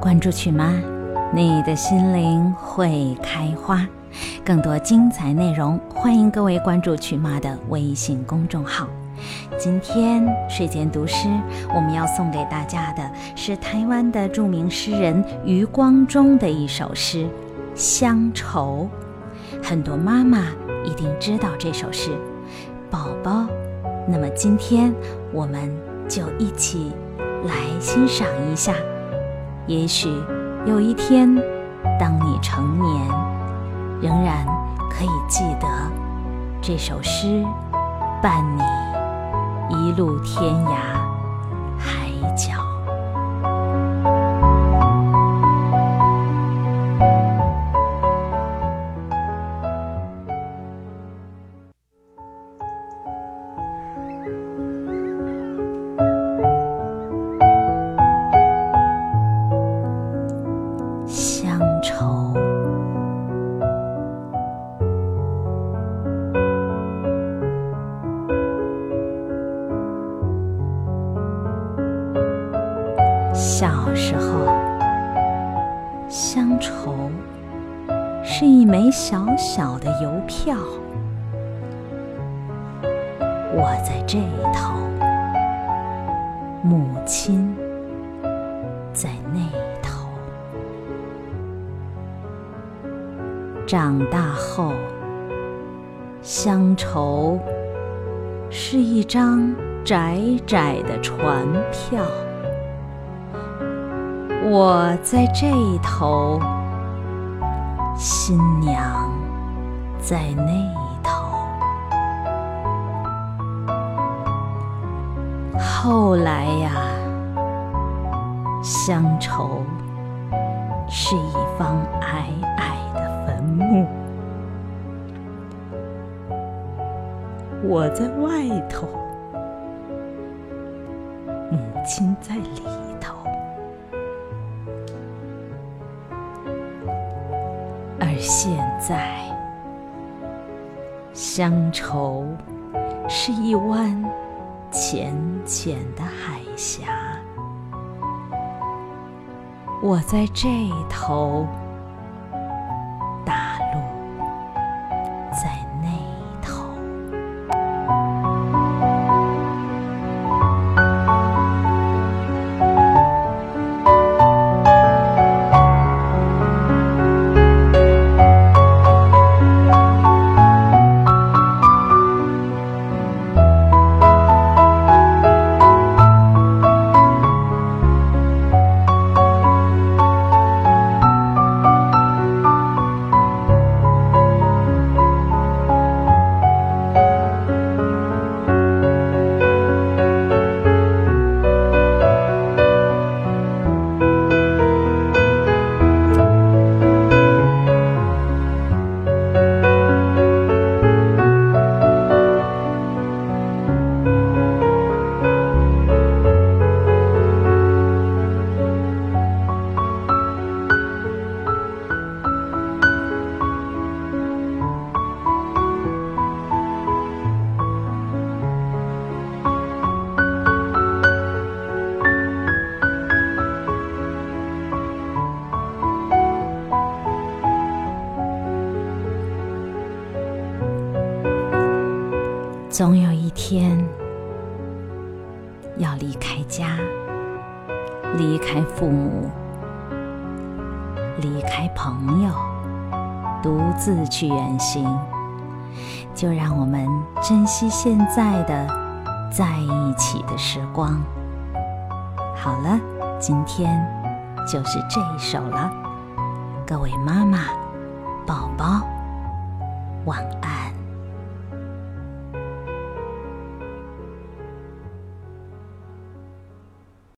关注曲妈，你的心灵会开花。更多精彩内容，欢迎各位关注曲妈的微信公众号。今天睡前读诗，我们要送给大家的是台湾的著名诗人余光中的一首诗《乡愁》。很多妈妈一定知道这首诗，宝宝。那么今天我们就一起来欣赏一下。也许有一天，当你成年，仍然可以记得这首诗，伴你一路天涯。小时候，乡愁是一枚小小的邮票，我在这一头，母亲在那头。长大后，乡愁是一张窄窄的船票。我在这头，新娘在那头。后来呀，乡愁是一方矮矮的坟墓，我在外头，母亲在里头。现在，乡愁是一湾浅浅的海峡，我在这头。总有一天要离开家，离开父母，离开朋友，独自去远行。就让我们珍惜现在的在一起的时光。好了，今天就是这一首了。各位妈妈、宝宝，晚安。